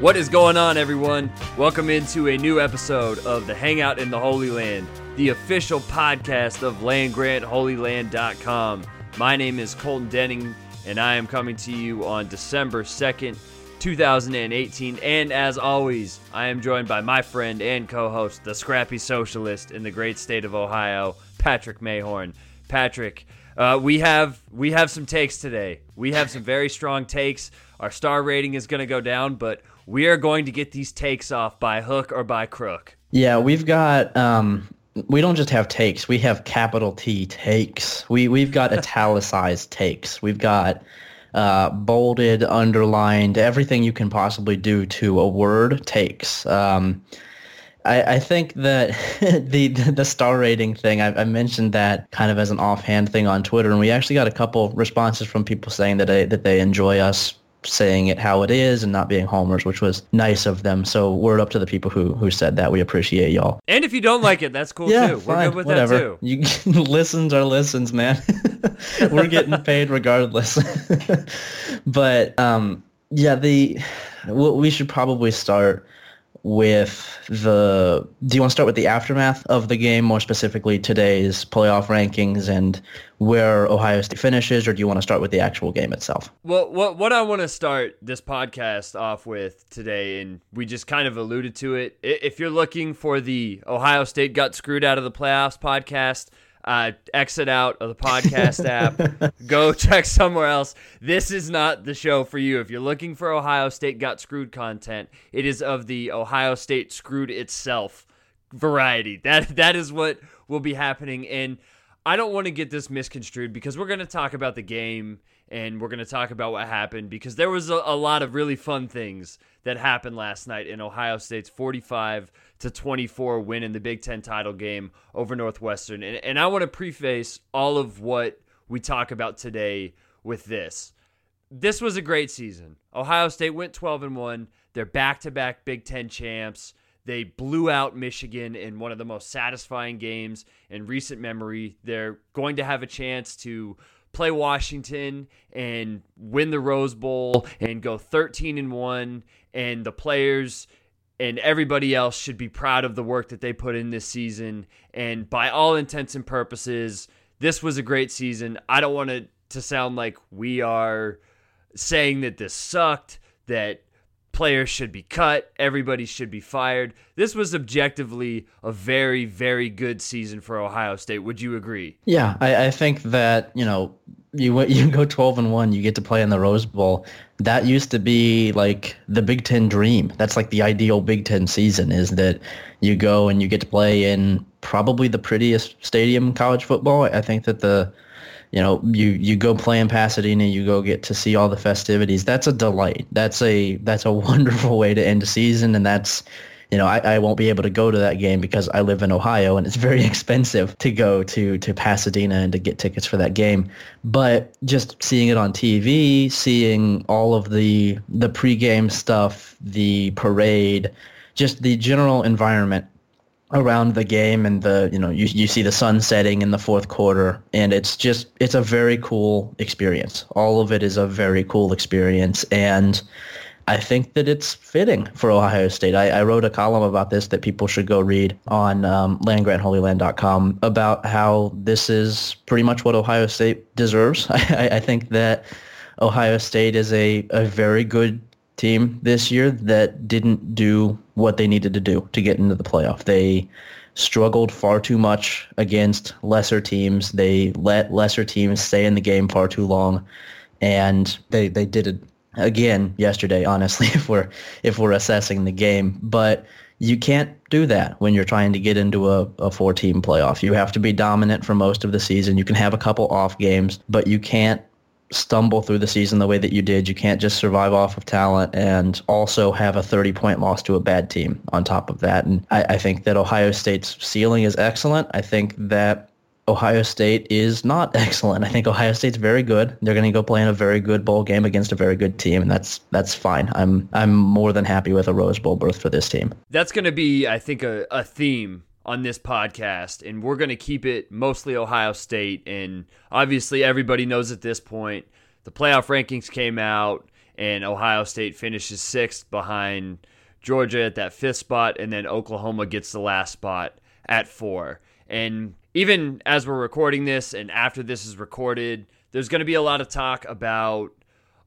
What is going on, everyone? Welcome into a new episode of the Hangout in the Holy Land, the official podcast of landgrantholyland.com. My name is Colton Denning, and I am coming to you on December 2nd, 2018. And as always, I am joined by my friend and co host, the scrappy socialist in the great state of Ohio, Patrick Mayhorn. Patrick, uh, we have we have some takes today. We have some very strong takes. Our star rating is going to go down, but we are going to get these takes off by hook or by crook. Yeah, we've got um we don't just have takes, we have capital T takes. We we've got italicized takes. We've got uh, bolded, underlined, everything you can possibly do to a word takes. Um, I, I, think that the the star rating thing, I, I, mentioned that kind of as an offhand thing on Twitter, and we actually got a couple responses from people saying that they, that they enjoy us saying it how it is and not being homers, which was nice of them. So word up to the people who who said that. We appreciate y'all. And if you don't like it, that's cool yeah, too. Fine, We're good with whatever. that too. You listens are listens, man. We're getting paid regardless. but um, yeah, the we should probably start with the do you want to start with the aftermath of the game more specifically today's playoff rankings and where ohio state finishes or do you want to start with the actual game itself? Well what, what i want to start this podcast off with today and we just kind of alluded to it if you're looking for the ohio state got screwed out of the playoffs podcast uh, exit out of the podcast app, go check somewhere else. This is not the show for you. If you're looking for Ohio State got screwed content, it is of the Ohio State screwed itself variety. That that is what will be happening. And I don't want to get this misconstrued because we're going to talk about the game and we're going to talk about what happened because there was a, a lot of really fun things that happened last night in Ohio State's 45- to 24 win in the Big Ten title game over Northwestern. And, and I want to preface all of what we talk about today with this. This was a great season. Ohio State went 12 and 1. They're back to back Big Ten champs. They blew out Michigan in one of the most satisfying games in recent memory. They're going to have a chance to play Washington and win the Rose Bowl and go 13 and 1 and the players and everybody else should be proud of the work that they put in this season. And by all intents and purposes, this was a great season. I don't want it to sound like we are saying that this sucked, that players should be cut, everybody should be fired. This was objectively a very, very good season for Ohio State. Would you agree? Yeah, I, I think that, you know, you you go 12 and 1 you get to play in the rose bowl that used to be like the big ten dream that's like the ideal big ten season is that you go and you get to play in probably the prettiest stadium in college football i think that the you know you you go play in pasadena you go get to see all the festivities. That's a delight. That's a that's a wonderful way to end a season. And that's you know, I, I won't be able to go to that game because I live in Ohio and it's very expensive to go to, to Pasadena and to get tickets for that game. But just seeing it on TV, seeing all of the the pregame stuff, the parade, just the general environment around the game and the you know you, you see the sun setting in the fourth quarter and it's just it's a very cool experience all of it is a very cool experience and I think that it's fitting for Ohio State. I, I, wrote a column about this that people should go read on um, landgrantholyland.com about how this is pretty much what Ohio State deserves. I, I think that Ohio State is a, a very good team this year that didn't do what they needed to do to get into the playoff. They struggled far too much against lesser teams. They let lesser teams stay in the game far too long, and they, they did it again yesterday, honestly, if we're if we're assessing the game. But you can't do that when you're trying to get into a, a four team playoff. You have to be dominant for most of the season. You can have a couple off games, but you can't stumble through the season the way that you did. You can't just survive off of talent and also have a 30 point loss to a bad team on top of that. And I, I think that Ohio State's ceiling is excellent. I think that Ohio State is not excellent. I think Ohio State's very good. They're going to go play in a very good bowl game against a very good team, and that's that's fine. I'm I'm more than happy with a Rose Bowl berth for this team. That's going to be, I think, a, a theme on this podcast, and we're going to keep it mostly Ohio State. And obviously, everybody knows at this point the playoff rankings came out, and Ohio State finishes sixth behind Georgia at that fifth spot, and then Oklahoma gets the last spot at four. And even as we're recording this and after this is recorded, there's going to be a lot of talk about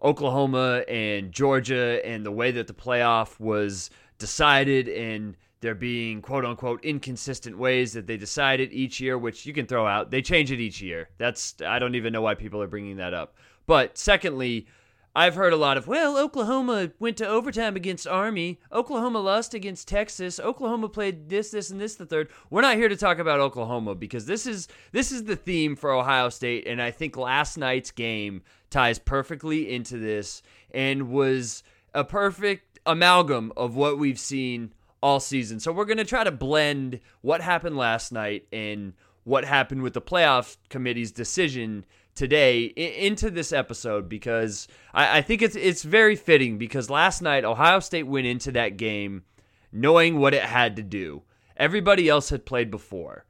Oklahoma and Georgia and the way that the playoff was decided and there being quote unquote inconsistent ways that they decide it each year, which you can throw out. They change it each year. That's I don't even know why people are bringing that up. But secondly, I've heard a lot of, well, Oklahoma went to overtime against Army. Oklahoma lost against Texas. Oklahoma played this, this, and this the third. We're not here to talk about Oklahoma because this is this is the theme for Ohio State, and I think last night's game ties perfectly into this and was a perfect amalgam of what we've seen all season. So we're going to try to blend what happened last night and what happened with the playoff committee's decision today into this episode because I, think it's it's very fitting because last night Ohio State went into that game knowing what it had to do. Everybody else had played before.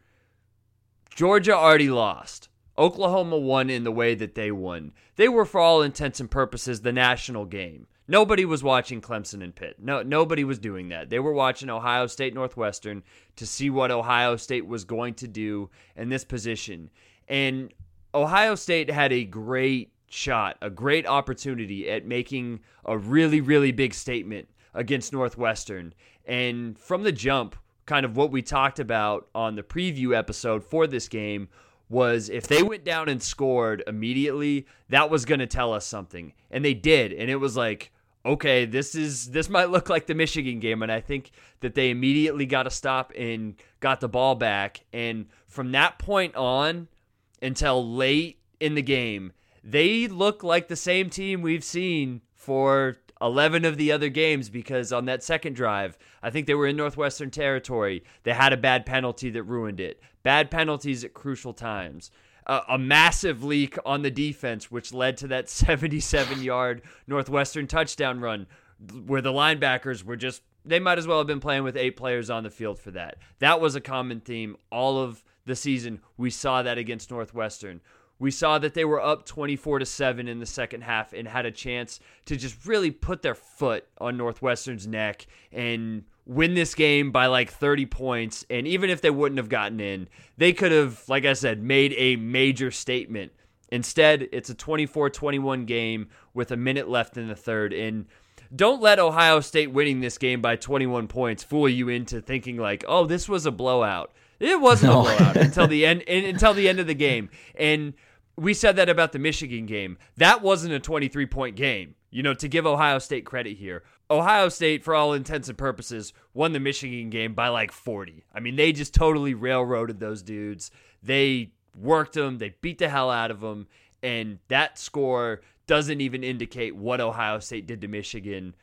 Georgia already lost. Oklahoma won in the way that they won. They were, for all intents and purposes, the national game. Nobody was watching Clemson and Pitt. No, nobody was doing that. They were watching Ohio State Northwestern to see what Ohio State was going to do in this position. And Ohio State had a great shot, a great opportunity at making a really, really big statement against Northwestern. And from the jump, kind of what we talked about on the preview episode for this game was if they went down and scored immediately, that was going to tell us something. And they did. And it was like, okay, this is this might look like the Michigan game, and I think that they immediately got a stop and got the ball back. And from that point on until late in the game, they look like the same team we've seen for 11 of the other games because on that second drive, I think they were in Northwestern territory. They had a bad penalty that ruined it. Bad penalties at crucial times a, massive leak on the defense, which led to that 77 yard Northwestern touchdown run where the linebackers were just they might as well have been playing with eight players on the field for that. That was a common theme all of the season. We saw that against Northwestern. We saw that they were up 24 to 7 in the second half and had a chance to just really put their foot on Northwestern's neck and win this game by like 30 points. And even if they wouldn't have gotten in, they could have, like I said, made a major statement. Instead, it's a 24 21 game with a minute left in the third. And don't let Ohio State winning this game by 21 points fool you into thinking like, oh, this was a blowout. It wasn't no. a blowout until the end until the end of the game. And we said that about the Michigan game. That wasn't a 23 point game. You know, to give Ohio State credit here. Ohio State, for all intents and purposes, won the Michigan game by like 40. I mean, they just totally railroaded those dudes. They worked them, they beat the hell out of them, and that score doesn't even indicate what Ohio State did to Michigan.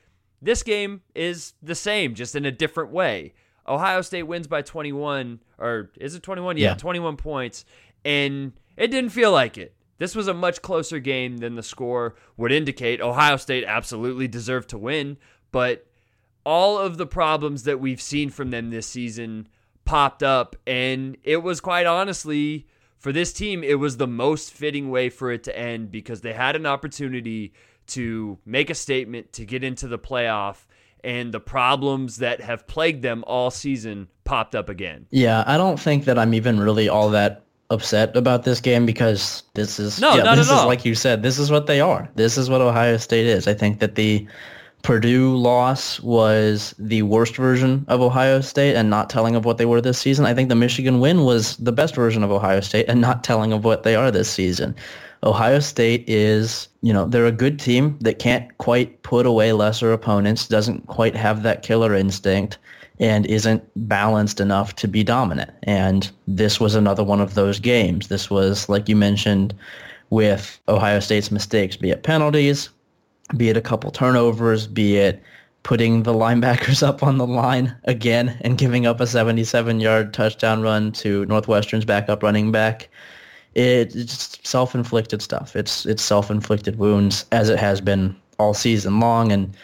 This game is the same, just in a different way. Ohio State wins by 21, or is it 21? Yeah, yeah. 21 points, and it didn't feel like it. This was a much closer game than the score would indicate. Ohio State absolutely deserved to win, but all of the problems that we've seen from them this season popped up, and it was quite honestly for this team, it was the most fitting way for it to end because they had an opportunity to make a statement to get into the playoff and the problems that have plagued them all season popped up again. Yeah, I don't think that I'm even really all that upset about this game because this is no, yeah, not this at is all. like you said, this is what they are. This is what Ohio State is. I think that the Purdue loss was the worst version of Ohio State and not telling of what they were this season. I think the Michigan win was the best version of Ohio State and not telling of what they are this season. Ohio State is, you know, they're a good team that can't quite put away lesser opponents, doesn't quite have that killer instinct, and isn't balanced enough to be dominant. And this was another one of those games. This was, like you mentioned, with Ohio State's mistakes, be it penalties, be it a couple turnovers, be it putting the linebackers up on the line again and giving up a 77-yard touchdown run to Northwestern's backup running back. It, it's self-inflicted stuff. It's it's self-inflicted wounds as it has been all season long. And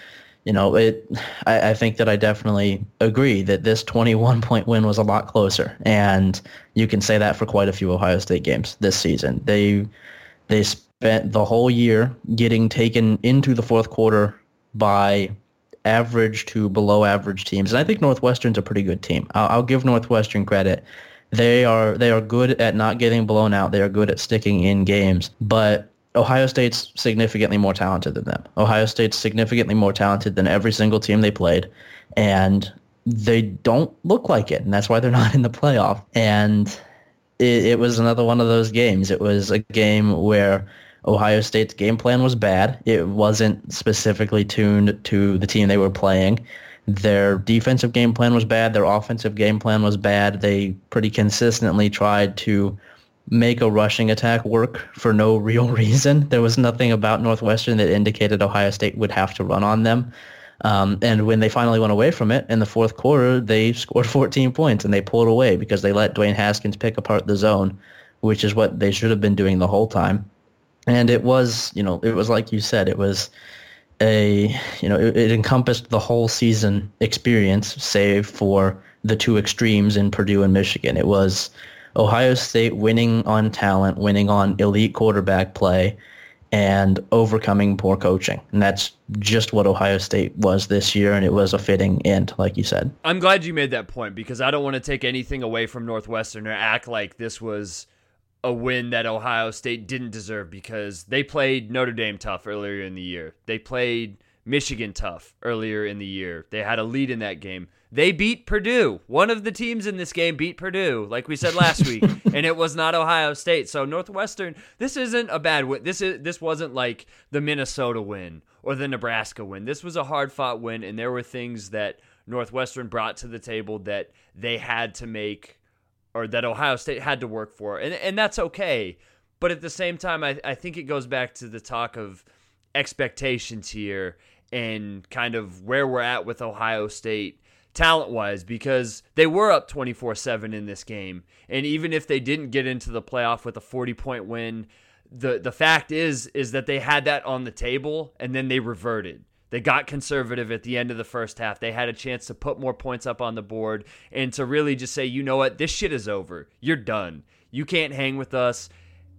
you know, it. I, I think that I definitely agree that this 21-point win was a lot closer, and you can say that for quite a few Ohio State games this season. They they spent the whole year getting taken into the fourth quarter by average to below average teams. And I think Northwestern's a pretty good team. I'll, I'll give Northwestern credit. They are they are good at not getting blown out. They are good at sticking in games. But Ohio State's significantly more talented than them. Ohio State's significantly more talented than every single team they played. And they don't look like it. And that's why they're not in the playoff. And it, it was another one of those games. It was a game where Ohio State's game plan was bad. It wasn't specifically tuned to the team they were playing. Their defensive game plan was bad. Their offensive game plan was bad. They pretty consistently tried to make a rushing attack work for no real reason. There was nothing about Northwestern that indicated Ohio State would have to run on them. Um, and when they finally went away from it in the fourth quarter, they scored 14 points and they pulled away because they let Dwayne Haskins pick apart the zone, which is what they should have been doing the whole time. And it was, you know, it was like you said, it was a, you know, it, it encompassed the whole season experience, save for the two extremes in Purdue and Michigan. It was Ohio State winning on talent, winning on elite quarterback play, and overcoming poor coaching. And that's just what Ohio State was this year, and it was a fitting end, like you said. I'm glad you made that point because I don't want to take anything away from Northwestern or act like this was a win that Ohio State didn't deserve because they played Notre Dame tough earlier in the year. They played Michigan tough earlier in the year. They had a lead in that game. They beat Purdue. One of the teams in this game beat Purdue, like we said last week, and it was not Ohio State. So Northwestern, this isn't a bad win. This is this wasn't like the Minnesota win or the Nebraska win. This was a hard-fought win and there were things that Northwestern brought to the table that they had to make or that Ohio State had to work for. And and that's okay. But at the same time, I, I think it goes back to the talk of expectations here and kind of where we're at with Ohio State talent wise because they were up 24 7 in this game. And even if they didn't get into the playoff with a 40 point win, the, the fact is is that they had that on the table and then they reverted. They got conservative at the end of the first half. They had a chance to put more points up on the board and to really just say, you know what, this shit is over. You're done. You can't hang with us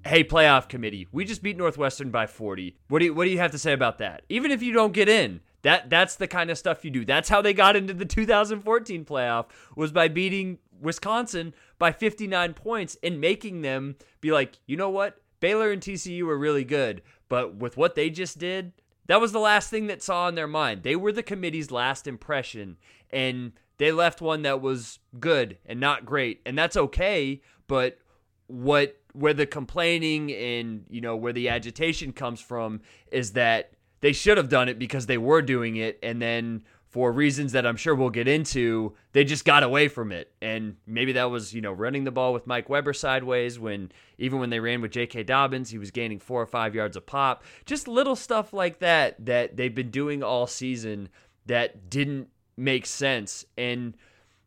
hey playoff committee we just beat northwestern by 40 what do you what do you have to say about that even if you don't get in that that's the kind of stuff you do that's how they got into the 2014 playoff was by beating wisconsin by 59 points and making them be like you know what baylor and tcu were really good but with what they just did that was the last thing that saw in their mind. They were the committee's last impression and they left one that was good and not great and that's okay but what where the complaining and you know where the agitation comes from is that they should have done it because they were doing it and then for reasons that I'm sure we'll get into, they just got away from it. And maybe that was, you know, running the ball with Mike Weber sideways when even when they ran with J.K. Dobbins, he was gaining four or five yards a pop. Just little stuff like that that they've been doing all season that didn't make sense. And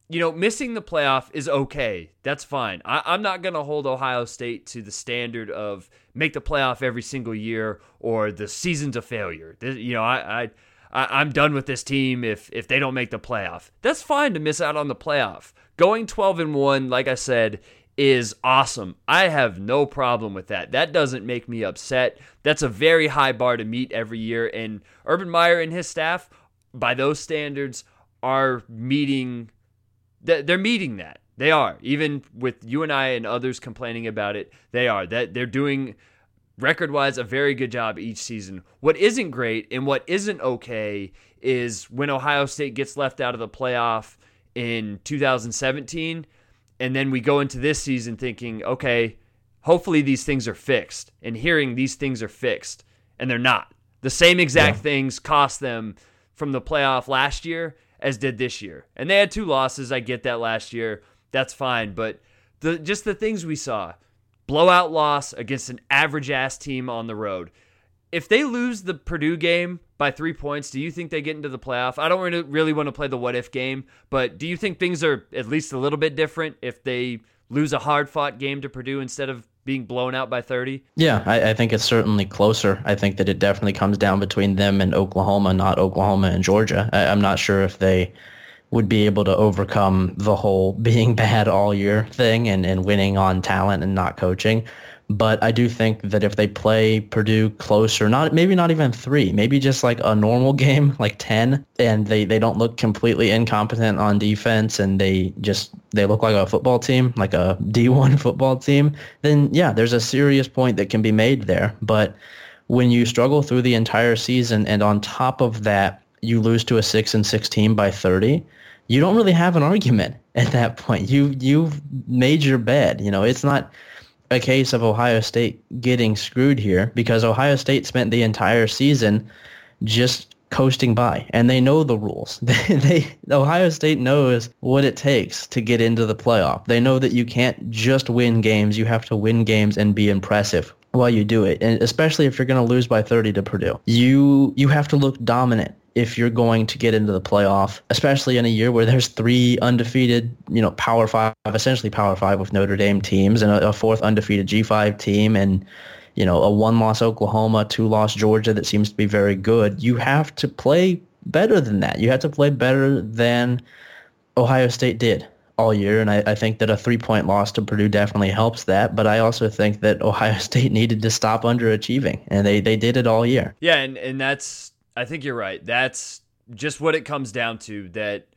you know, missing the playoff is okay. That's fine. I, am not going to hold Ohio State to the standard of make the playoff every single year or the season's a failure. You know, I, I, I am done with this team if if they don't make the playoff. That's fine to miss out on the playoff. Going 12 and one, like I said, is awesome. I have no problem with that. That doesn't make me upset. That's a very high bar to meet every year, and Urban Meyer and his staff, by those standards, are meeting they're meeting that. They are. Even with you and I and others complaining about it, they are. That they're doing record wise a very good job each season. What isn't great and what isn't okay is when Ohio State gets left out of the playoff in 2017 and then we go into this season thinking, okay, hopefully these things are fixed and hearing these things are fixed and they're not. The same exact yeah. things cost them from the playoff last year as did this year. And they had two losses. I get that last year. That's fine. But the just the things we saw blowout loss against an average ass team on the road. If they lose the Purdue game by three points, do you think they get into the playoff? I don't really, want to play the what if game, but do you think things are at least a little bit different if they lose a hard fought game to Purdue instead of being blown out by 30? Yeah, I, I, think it's certainly closer. I think that it definitely comes down between them and Oklahoma, not Oklahoma and Georgia. I, am not sure if they would be able to overcome the whole being bad all year thing and, and winning on talent and not coaching. But I do think that if they play Purdue closer, not maybe not even three, maybe just like a normal game, like ten, and they, they don't look completely incompetent on defense and they just they look like a football team, like a D one football team, then yeah, there's a serious point that can be made there. But when you struggle through the entire season and on top of that you lose to a six and six team by thirty, you don't really have an argument at that point. You you've made your bed. You know, it's not a case of Ohio State getting screwed here because Ohio State spent the entire season just coasting by and they know the rules. They, they Ohio State knows what it takes to get into the playoff. They know that you can't just win games, you have to win games and be impressive while you do it. And especially if you're going to lose by 30 to Purdue. You you have to look dominant if you're going to get into the playoff, especially in a year where there's three undefeated, you know, Power Five, essentially Power Five with Notre Dame teams, and a, a fourth undefeated G5 team, and you know, a one-loss Oklahoma, two-loss Georgia that seems to be very good. You have to play better than that. You have to play better than Ohio State did all year, and I, I, think that a three-point loss to Purdue definitely helps that. But I also think that Ohio State needed to stop underachieving, and they, they did it all year. Yeah, and, and that's I think you're right. That's just what it comes down to. That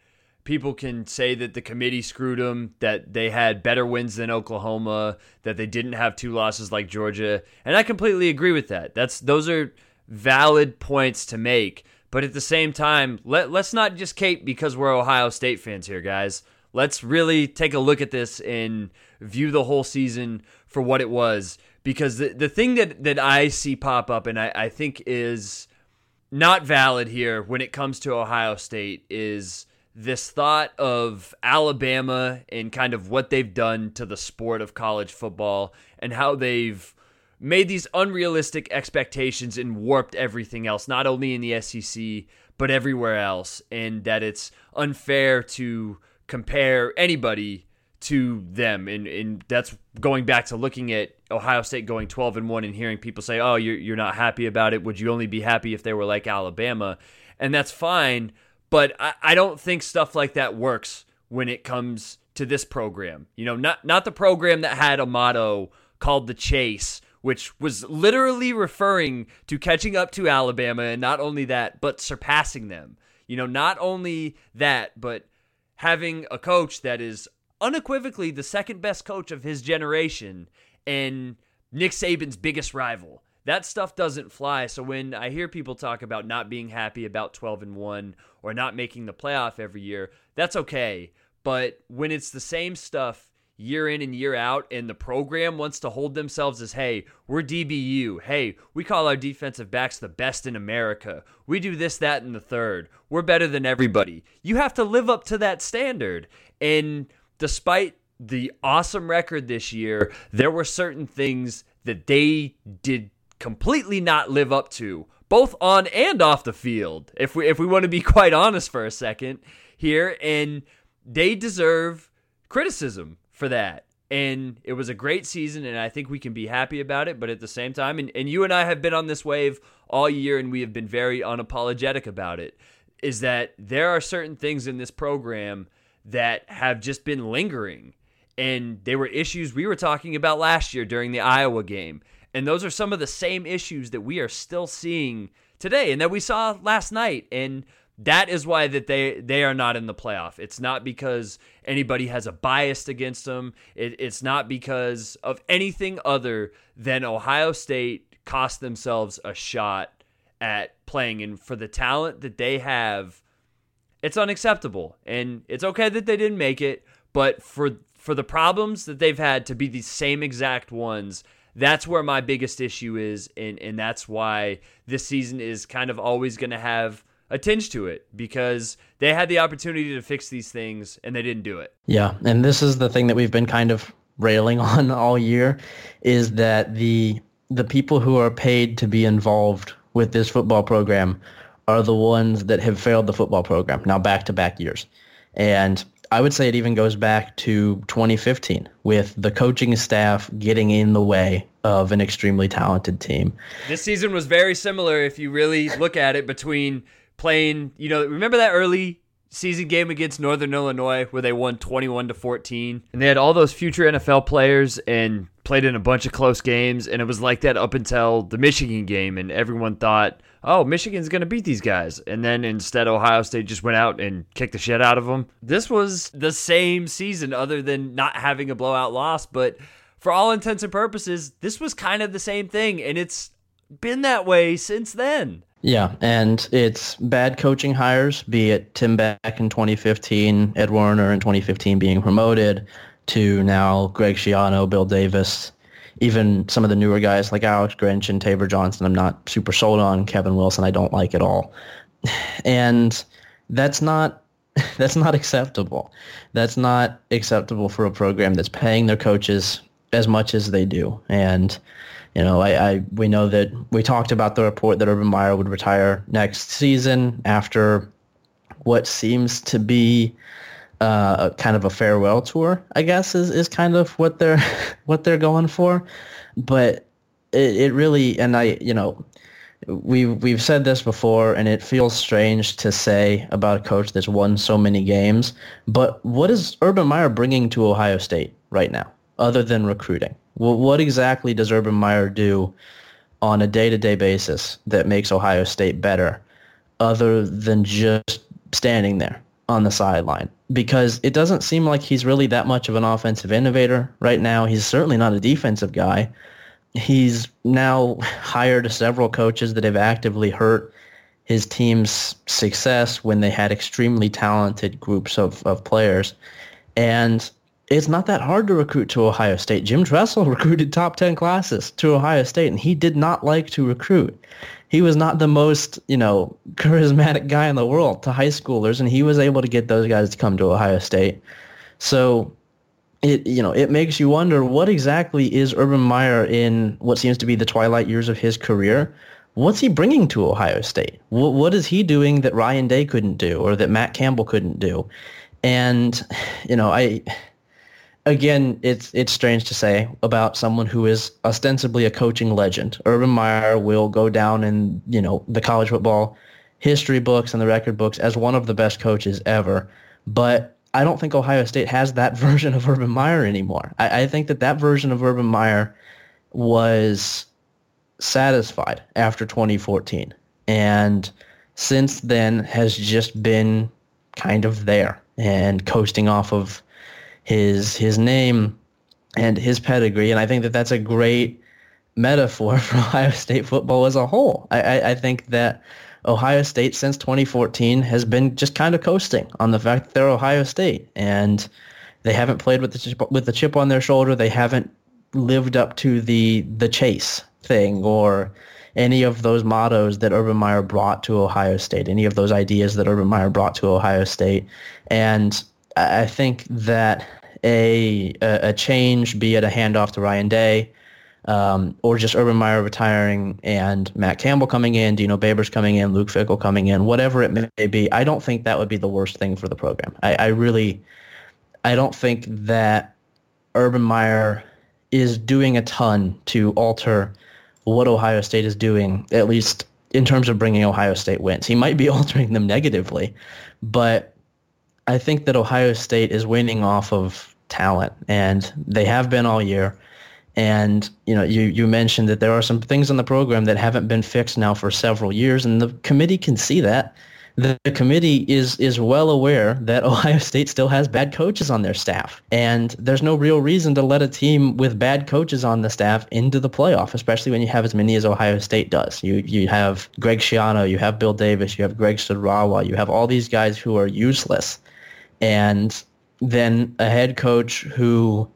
people can say that the committee screwed them, that they had better wins than Oklahoma, that they didn't have two losses like Georgia, and I completely agree with that. That's those are valid points to make. But at the same time, let let's not just cape because we're Ohio State fans here, guys. Let's really take a look at this and view the whole season for what it was. Because the, the thing that, that I see pop up and I, I think is not valid here when it comes to Ohio State is this thought of Alabama and kind of what they've done to the sport of college football and how they've made these unrealistic expectations and warped everything else, not only in the SEC, but everywhere else, and that it's unfair to compare anybody to them. And, and that's going back to looking at Ohio State going 12 and 1 and hearing people say, "Oh, you're you're not happy about it. Would you only be happy if they were like Alabama?" And that's fine, but I, I don't think stuff like that works when it comes to this program. You know, not not the program that had a motto called the chase, which was literally referring to catching up to Alabama and not only that, but surpassing them. You know, not only that, but having a coach that is unequivocally the second best coach of his generation and Nick Saban's biggest rival. That stuff doesn't fly. So when I hear people talk about not being happy about 12 and 1 or not making the playoff every year, that's okay. But when it's the same stuff year in and year out and the program wants to hold themselves as, "Hey, we're DBU. Hey, we call our defensive backs the best in America. We do this that and the third. We're better than everybody." You have to live up to that standard. And despite the awesome record this year, there were certain things that they did completely not live up to, both on and off the field. If we if we want to be quite honest for a second here, and they deserve criticism for that. And it was a great season, and I think we can be happy about it. But at the same time, and, and you and I have been on this wave all year, and we have been very unapologetic about it, is that there are certain things in this program that have just been lingering. And they were issues we were talking about last year during the Iowa game. And those are some of the same issues that we are still seeing today and that we saw last night. And that is why that they they are not in the playoff. It's not because anybody has a bias against them. It, it's not because of anything other than Ohio State cost themselves a shot at playing. And for the talent that they have, it's unacceptable. And it's okay that they didn't make it, but for for the problems that they've had to be the same exact ones, that's where my biggest issue is and and that's why this season is kind of always going to have a tinge to it because they had the opportunity to fix these things and they didn't do it. Yeah, and this is the thing that we've been kind of railing on all year is that the the people who are paid to be involved with this football program are the ones that have failed the football program now back to back years. And I would say it even goes back to 2015 with the coaching staff getting in the way of an extremely talented team. This season was very similar if you really look at it between playing, you know, remember that early season game against Northern Illinois where they won 21 to 14 and they had all those future NFL players and played in a bunch of close games and it was like that up until the Michigan game and everyone thought, "Oh, Michigan's going to beat these guys." And then instead Ohio State just went out and kicked the shit out of them. This was the same season other than not having a blowout loss, but for all intents and purposes, this was kind of the same thing and it's been that way since then. Yeah, and it's bad coaching hires, be it Tim Beck in 2015, Ed Warinner in 2015 being promoted, to now Greg Schiano, Bill Davis, even some of the newer guys like Alex Grinch and Taver Johnson. I'm not super sold on Kevin Wilson. I don't like at all, and that's not that's not acceptable. That's not acceptable for a program that's paying their coaches as much as they do, and you know, I, I, we know that we talked about the report that Urban Meyer would retire next season after what seems to be uh, kind of a farewell tour. I guess is, is kind of what they're what they're going for, but it, it really and I you know we we've said this before and it feels strange to say about a coach that's won so many games. But what is Urban Meyer bringing to Ohio State right now, other than recruiting? What exactly does Urban Meyer do on a day-to-day basis that makes Ohio State better other than just standing there on the sideline? Because it doesn't seem like he's really that much of an offensive innovator right now. He's certainly not a defensive guy. He's now hired several coaches that have actively hurt his team's success when they had extremely talented groups of, of players. And it's not that hard to recruit to Ohio State. Jim Tressel recruited top 10 classes to Ohio State, and he did not like to recruit. He was not the most, you know, charismatic guy in the world to high schoolers, and he was able to get those guys to come to Ohio State. So it, you know, it makes you wonder what exactly is Urban Meyer in what seems to be the twilight years of his career. What's he bringing to Ohio State? What, what is he doing that Ryan Day couldn't do or that Matt Campbell couldn't do? And, you know, I again, it's it's strange to say about someone who is ostensibly a coaching legend. Urban Meyer will go down in you know the college football history books and the record books as one of the best coaches ever. But I don't think Ohio State has that version of Urban Meyer anymore. I, I think that that version of Urban Meyer was satisfied after 2014, and since then has just been kind of there and coasting off of his his name and his pedigree, and I think that that's a great metaphor for Ohio State football as a whole. I, I, I think that Ohio State since 2014 has been just kind of coasting on the fact that they're Ohio State and they haven't played with the chip, with the chip on their shoulder. They haven't lived up to the the chase thing or any of those mottos that Urban Meyer brought to Ohio State, any of those ideas that Urban Meyer brought to Ohio State. And I think that a a change, be it a handoff to Ryan Day, um, or just Urban Meyer retiring and Matt Campbell coming in, Dino Babers coming in, Luke Fickell coming in, whatever it may be, I don't think that would be the worst thing for the program. I, I really, I don't think that Urban Meyer is doing a ton to alter what Ohio State is doing, at least in terms of bringing Ohio State wins. He might be altering them negatively, but I think that Ohio State is winning off of talent, and they have been all year. And you know, you you mentioned that there are some things in the program that haven't been fixed now for several years, and the committee can see that. The, committee is is well aware that Ohio State still has bad coaches on their staff, and there's no real reason to let a team with bad coaches on the staff into the playoff, especially when you have as many as Ohio State does. You you have Greg Schiano, you have Bill Davis, you have Greg Studrawa, you have all these guys who are useless, and then a head coach who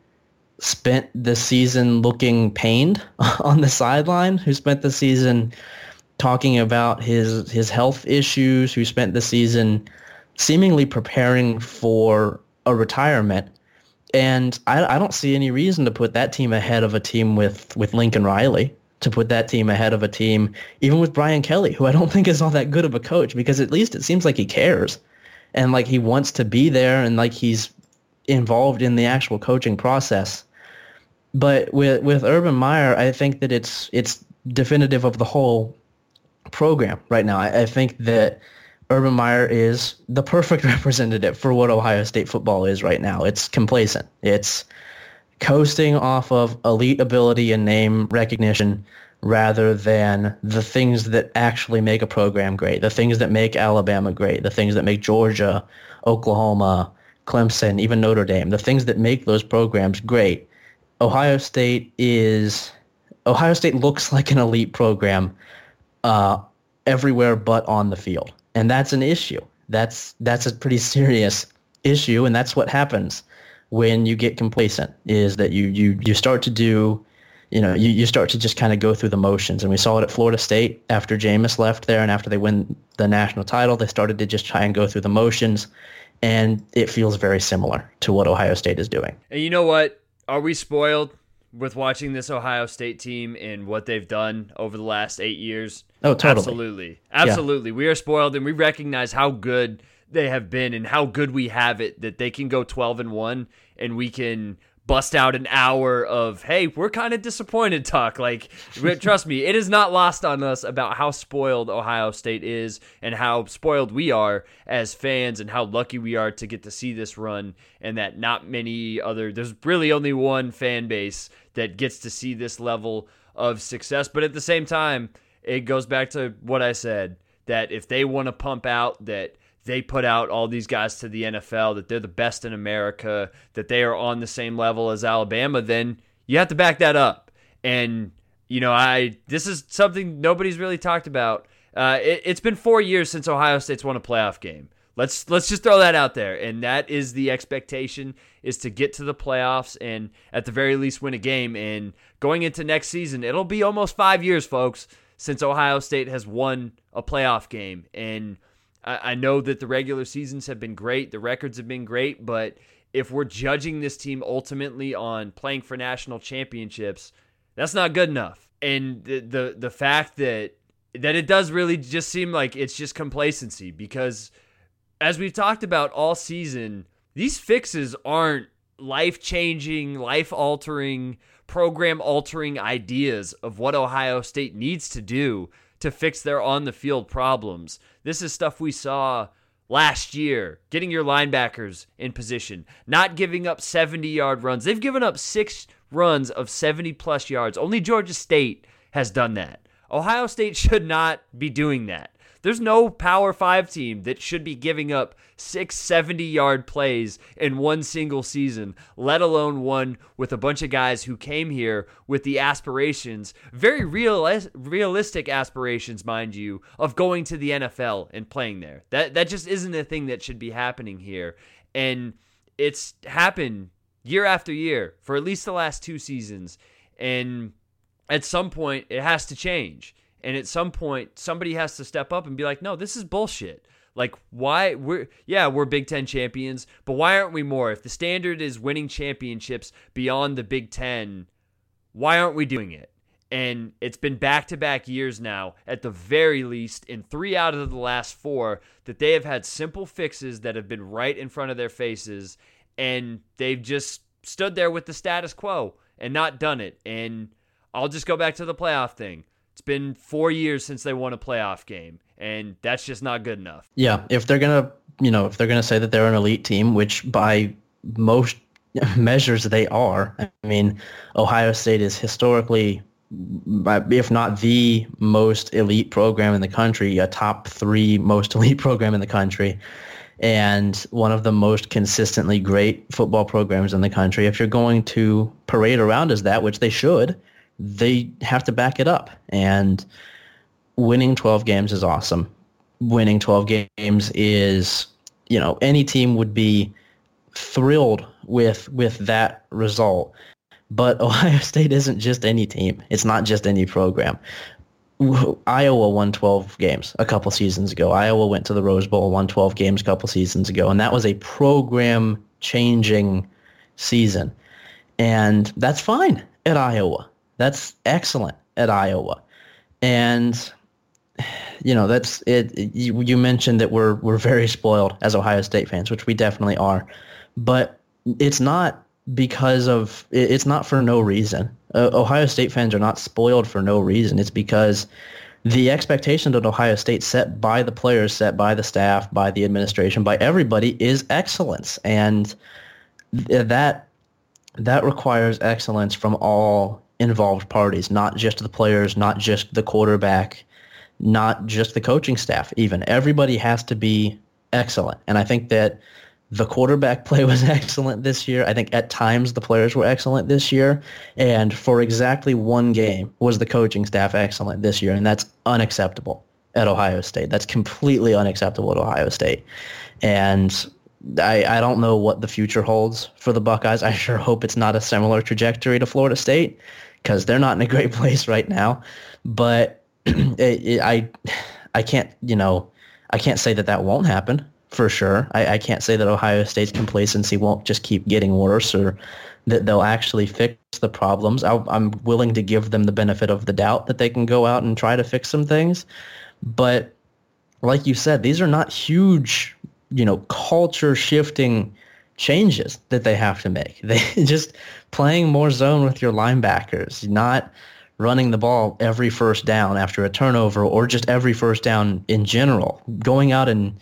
spent the season looking pained on the sideline, who spent the season talking about his his health issues, who spent the season seemingly preparing for a retirement. And I, I don't see any reason to put that team ahead of a team with, with Lincoln Riley, to put that team ahead of a team, even with Brian Kelly, who I don't think is all that good of a coach, because at least it seems like he cares and like he wants to be there and like he's involved in the actual coaching process. But with with Urban Meyer, I think that it's it's definitive of the whole program right now. I, I think that Urban Meyer is the perfect representative for what Ohio State football is right now. It's complacent. It's coasting off of elite ability and name recognition rather than the things that actually make a program great, the things that make Alabama great, the things that make Georgia, Oklahoma, Clemson, even Notre Dame, the things that make those programs great. Ohio State is Ohio State looks like an elite program uh, everywhere but on the field, and that's an issue. That's that's a pretty serious issue, and that's what happens when you get complacent. Is that you you you start to do, you know, you, you start to just kind of go through the motions, and we saw it at Florida State after Jameis left there, and after they win the national title, they started to just try and go through the motions, and it feels very similar to what Ohio State is doing. And you know what? Are we spoiled? with watching this Ohio State team and what they've done over the last eight years. Oh, totally. Absolutely. Absolutely. Yeah. We are spoiled and we recognize how good they have been and how good we have it that they can go 12 and 1 and we can bust out an hour of hey we're kind of disappointed talk like trust me it is not lost on us about how spoiled ohio state is and how spoiled we are as fans and how lucky we are to get to see this run and that not many other there's really only one fan base that gets to see this level of success. But at the same time it goes back to what i said that if they want to pump out that they put out all these guys to the NFL, that they're the best in America, that they are on the same level as Alabama, then you have to back that up. And you know, I this is something nobody's really talked about. Uh, it, it's been four years since Ohio State's won a playoff game. Let's let's just throw that out there, and that is the expectation: is to get to the playoffs and at the very least win a game. And going into next season, it'll be almost five years, folks, since Ohio State has won a playoff game. And I, I know that the regular seasons have been great, the records have been great, but if we're judging this team ultimately on playing for national championships, that's not good enough. And the the, the fact that that it does really just seem like it's just complacency because as we've talked about all season, these fixes aren't life changing, life altering, program altering ideas of what Ohio State needs to do to fix their on the field problems. This is stuff we saw last year, getting your linebackers in position, not giving up 70 yard runs. They've given up six runs of 70 plus yards. Only Georgia State has done that. Ohio State should not be doing that. There's no Power 5 team that should be giving up six 70 yard plays in one single season, let alone one with a bunch of guys who came here with the aspirations, very real, realistic aspirations, mind you, of going to the NFL and playing there. That, that just isn't a thing that should be happening here. And it's happened year after year for at least the last two seasons. And at some point, it has to change. And at some point, somebody has to step up and be like, no, this is bullshit. Like, why we're yeah, we're Big Ten champions, but why aren't we more? If the standard is winning championships beyond the Big Ten, why aren't we doing it? And it's been back to back years now, at the very least, in three out of the last four, that they have had simple fixes that have been right in front of their faces, and they've just stood there with the status quo and not done it. And I'll just go back to the playoff thing. It's been four years since they won a playoff game, and that's just not good enough. Yeah, if they're gonna, you know, if they're gonna say that they're an elite team, which by most measures they are. I mean, Ohio State is historically, if not the most elite program in the country, a top three most elite program in the country, and one of the most consistently great football programs in the country. If you're going to parade around as that, which they should, they have to back it up. And winning 12 games is awesome. Winning 12 games is, you know, any team would be thrilled with with that result. But Ohio State isn't just any team. It's not just any program. Iowa won 12 games a couple seasons ago. Iowa went to the Rose Bowl, won 12 games a couple seasons ago, and that was a program changing season. And that's fine at Iowa. That's excellent at Iowa. And you know, that's it. You, you mentioned that we're we're very spoiled as Ohio State fans, which we definitely are. But it's not because of it's not for no reason. Uh, Ohio State fans are not spoiled for no reason. It's because the expectation that Ohio State set by the players, set by the staff, by the administration, by everybody is excellence. And that that requires excellence from all involved parties, not just the players, not just the quarterback, not just the coaching staff even. Everybody has to be excellent. And I think that the quarterback play was excellent this year. I think at times the players were excellent this year. And for exactly one game was the coaching staff excellent this year. And that's unacceptable at Ohio State. That's completely unacceptable at Ohio State. And I, I don't know what the future holds for the Buckeyes. I sure hope it's not a similar trajectory to Florida State because they're not in a great place right now. But it, it, I, I can't, you know, I can't say that that won't happen for sure. I, I can't say that Ohio State's complacency won't just keep getting worse or that they'll actually fix the problems. I, I'm willing to give them the benefit of the doubt that they can go out and try to fix some things. But like you said, these are not huge, you know, culture shifting changes that they have to make. They just playing more zone with your linebackers, not running the ball every first down after a turnover or just every first down in general, going out and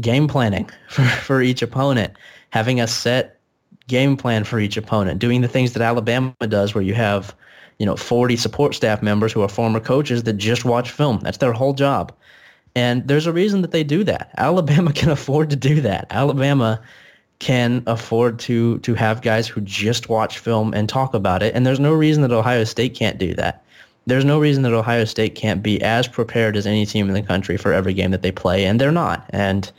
game planning for, for each opponent, having a set game plan for each opponent, doing the things that Alabama does where you have, you know, 40 support staff members who are former coaches that just watch film. That's their whole job. And there's a reason that they do that. Alabama can afford to do that. Alabama can afford to to have guys who just watch film and talk about it. And there's no reason that Ohio State can't do that. There's no reason that Ohio State can't be as prepared as any team in the country for every game that they play, and they're not. And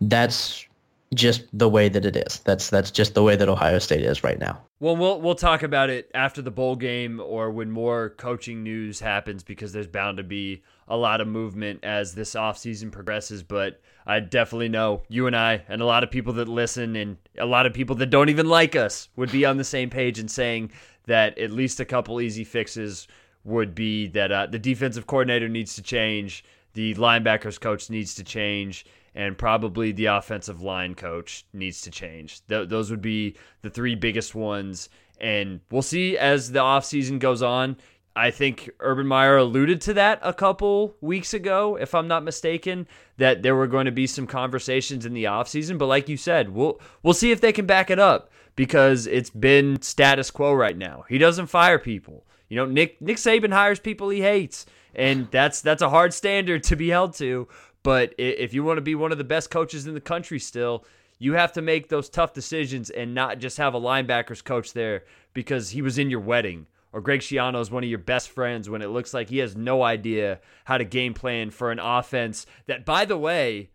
that's just the way that it is. That's that's just the way that Ohio State is right now. Well, we'll we'll talk about it after the bowl game or when more coaching news happens because there's bound to be a lot of movement as this offseason progresses, but I definitely know you and I and a lot of people that listen and a lot of people that don't even like us would be on the same page and saying that at least a couple easy fixes would be that uh, the defensive coordinator needs to change, the linebackers coach needs to change, and probably the offensive line coach needs to change. Th- those would be the three biggest ones. And we'll see as the offseason goes on. I think Urban Meyer alluded to that a couple weeks ago, if I'm not mistaken, that there were going to be some conversations in the offseason. But like you said, we'll we'll see if they can back it up because it's been status quo right now. He doesn't fire people. You know, Nick Nick Saban hires people he hates, and that's that's a hard standard to be held to. But if you want to be one of the best coaches in the country still, you have to make those tough decisions and not just have a linebackers coach there because he was in your wedding or Greg Schiano is one of your best friends when it looks like he has no idea how to game plan for an offense that, by the way,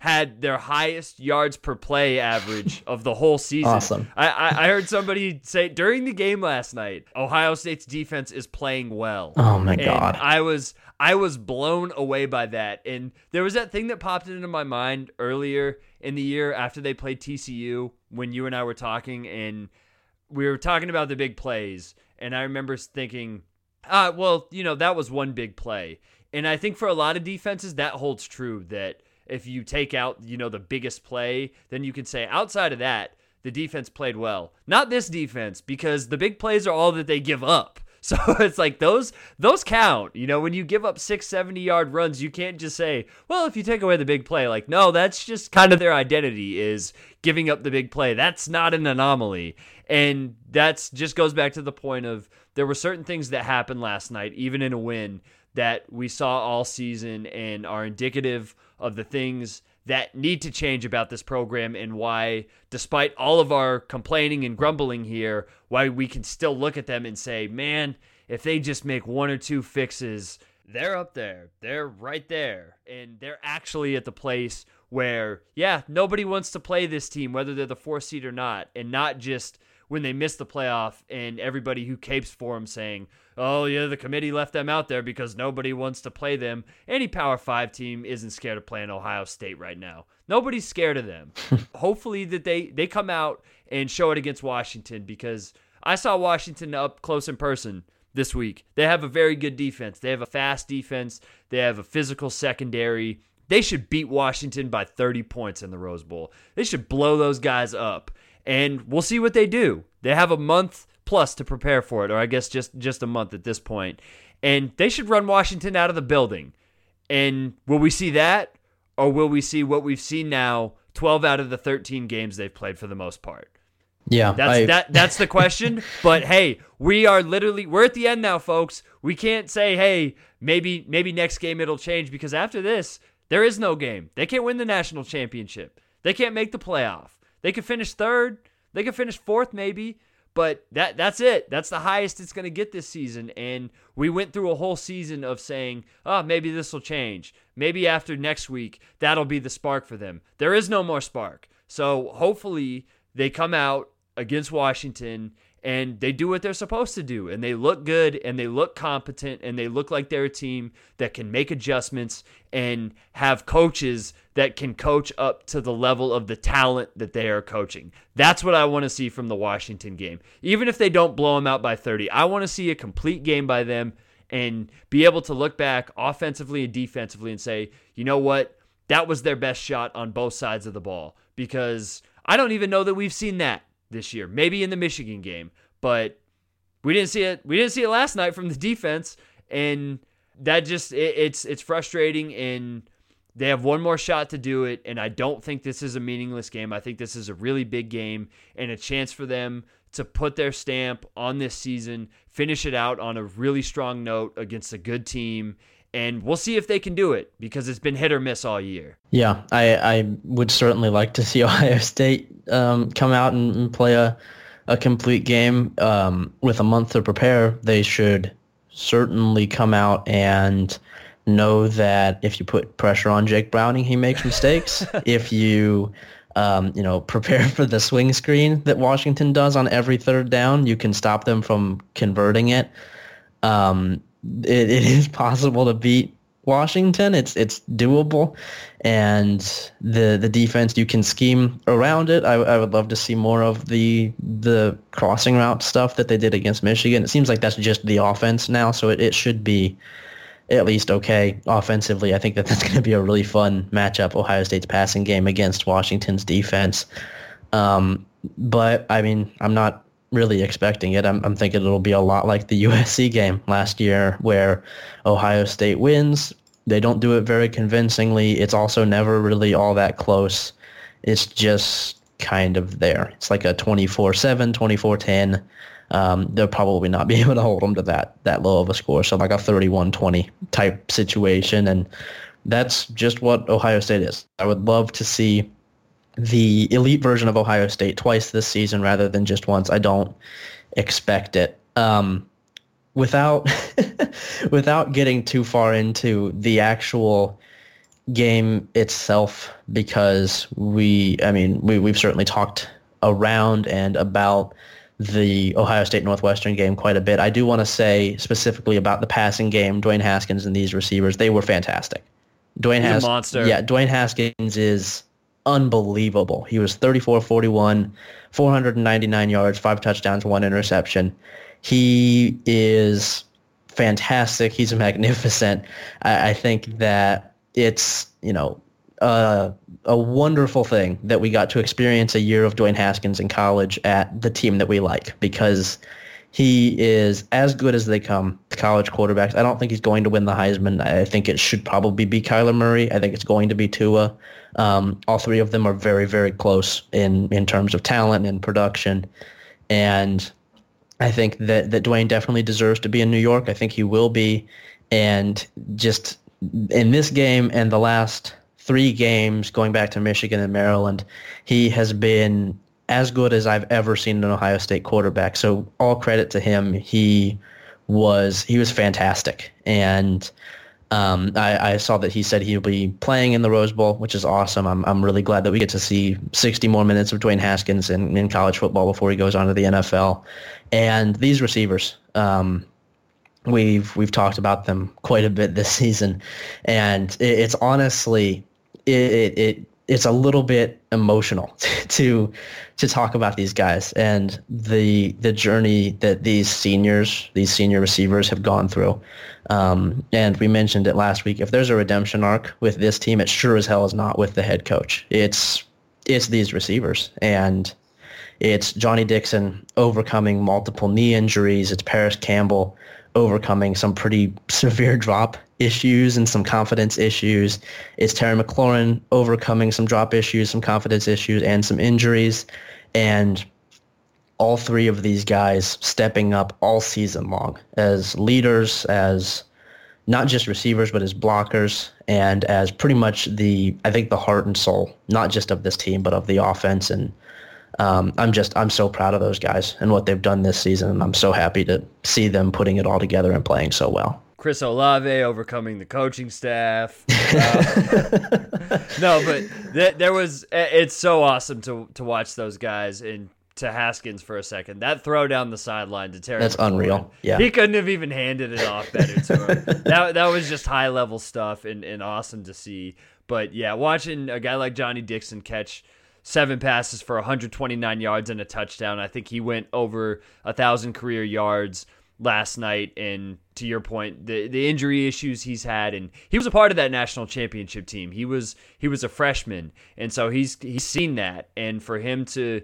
had their highest yards per play average of the whole season. Awesome. I, I, I, heard somebody say during the game last night, Ohio State's defense is playing well. Oh my and god. I was I was blown away by that. And there was that thing that popped into my mind earlier in the year after they played TCU when you and I were talking and we were talking about the big plays and I remember thinking, ah, well, you know, that was one big play. And I think for a lot of defenses that holds true that if you take out, you know, the biggest play, then you can say outside of that, the defense played well. Not this defense because the big plays are all that they give up. So it's like those those count. You know, when you give up six, 70 yard runs, you can't just say, well, if you take away the big play, like, no, that's just kind of their identity is giving up the big play. That's not an anomaly. And that's just goes back to the point of there were certain things that happened last night, even in a win, that we saw all season and are indicative of the things that need to change about this program and why, despite all of our complaining and grumbling here, why we can still look at them and say, man, if they just make one or two fixes, they're up there. They're right there. And they're actually at the place where, yeah, nobody wants to play this team, whether they're the four seed or not, and not just when they miss the playoff and everybody who capes for them saying, oh, yeah, the committee left them out there because nobody wants to play them. Any Power 5 team isn't scared of playing Ohio State right now. Nobody's scared of them. Hopefully that they, they come out and show it against Washington because I saw Washington up close in person this week. They have a very good defense. They have a fast defense. They have a physical secondary. They should beat Washington by 30 points in the Rose Bowl. They should blow those guys up and we'll see what they do. They have a month plus to prepare for it, or I guess just just a month at this point. and they should run Washington out of the building. And will we see that, or will we see what we've seen now? Twelve out of the thirteen games they've played for the most part. Yeah, that's I, that. That's the question. but hey, we are literally we're at the end now, folks. We can't say, hey, maybe maybe next game it'll change because after this, there is no game. They can't win the national championship. They can't make the playoff. They could finish third. They could finish fourth, maybe. But that that's it. That's the highest it's going to get this season. And we went through a whole season of saying, oh, maybe this will change. Maybe after next week, that'll be the spark for them. There is no more spark. So hopefully they come out against Washington and they do what they're supposed to do and they look good and they look competent and they look like they're a team that can make adjustments and have coaches that can coach up to the level of the talent that they are coaching. That's what I want to see from the Washington game. Even if they don't blow them out by 30, I want to see a complete game by them and be able to look back offensively and defensively and say, "You know what? That was their best shot on both sides of the ball." Because I don't even know that we've seen that this year. Maybe in the Michigan game, but we didn't see it. We didn't see it last night from the defense, and that just it, it's it's frustrating. And they have one more shot to do it, and I don't think this is a meaningless game. I think this is a really big game and a chance for them to put their stamp on this season, finish it out on a really strong note against a good team, and we'll see if they can do it because it's been hit or miss all year. Yeah, I, I would certainly like to see Ohio State um, come out and, and, play a, a complete game um, with a month to prepare. They should certainly come out and know that if you put pressure on Jake Browning, he makes mistakes. if you um, you know, prepare for the swing screen that Washington does on every third down. You can stop them from converting it. Um, it, it is possible to beat Washington. It's it's doable, and the the defense you can scheme around it. I, I would love to see more of the the crossing route stuff that they did against Michigan. It seems like that's just the offense now, so it, it should be at least okay offensively. I think that that's going to be a really fun matchup. Ohio State's passing game against Washington's defense. Um, but I mean, I'm not really expecting it. I'm, I'm thinking it'll be a lot like the USC game last year where Ohio State wins. They don't do it very convincingly. It's also never really all that close. It's just kind of there. It's like a 24-7, 24-10. Um, they'll probably not be able to hold them to that that low of a score. So like a 31-20 type situation. And that's just what Ohio State is. I would love to see the elite version of Ohio State twice this season rather than just once. I don't expect it. Um, without without getting too far into the actual game itself, because we, I mean, we we've certainly talked around and about the Ohio State Northwestern game quite a bit. I do want to say specifically about the passing game, Dwayne Haskins and these receivers, they were fantastic. Dwayne Haskins, monster. Yeah, Dwayne Haskins is unbelievable. He was 34-41, 499 yards, five touchdowns, one interception. He is fantastic. He's magnificent. I, I think that it's, you know, uh, a wonderful thing that we got to experience a year of Dwayne Haskins in college at the team that we like because he is as good as they come college quarterbacks. I don't think he's going to win the Heisman. I think it should probably be Kyler Murray. I think it's going to be Tua. Um, all three of them are very, very close in, in terms of talent and production. And I think that, that Dwayne definitely deserves to be in New York. I think he will be. And just in this game and the last three games going back to Michigan and Maryland, he has been as good as I've ever seen an Ohio State quarterback. So all credit to him. He was he was fantastic. And um, I, I, saw that he said he'll be playing in the Rose Bowl, which is awesome. I'm, I'm really glad that we get to see 60 more minutes of Dwayne Haskins in, in college football before he goes on to the NFL. And these receivers, um, we've we've talked about them quite a bit this season, and it, it's honestly it, it, it it's a little bit emotional to to talk about these guys and the the journey that these seniors, these senior receivers have gone through. Um, and we mentioned it last week. If there's a redemption arc with this team, it sure as hell is not with the head coach. It's it's these receivers and it's Johnnie Dixon overcoming multiple knee injuries. It's Parris Campbell overcoming some pretty severe drop issues and some confidence issues. It's Terry McLaurin overcoming some drop issues, some confidence issues, and some injuries. And all three of these guys stepping up all season long as leaders, as not just receivers, but as blockers and as pretty much the, I think, the heart and soul, not just of this team, but of the offense. And um, I'm just, I'm so proud of those guys and what they've done this season. And I'm so happy to see them putting it all together and playing so well. Chris Olave overcoming the coaching staff. Uh, no, but th- there was. It's so awesome to to watch those guys and to Haskins for a second. That throw down the sideline to Terry. That's McLaurin, unreal. Yeah, he couldn't have even handed it off better to him. that that was just high level stuff and, and awesome to see. But yeah, watching a guy like Johnnie Dixon catch seven passes for 129 yards and a touchdown. I think he went over a thousand career yards last night and to your point the the injury issues he's had and he was a part of that national championship team he was he was a freshman and so he's he's seen that and for him to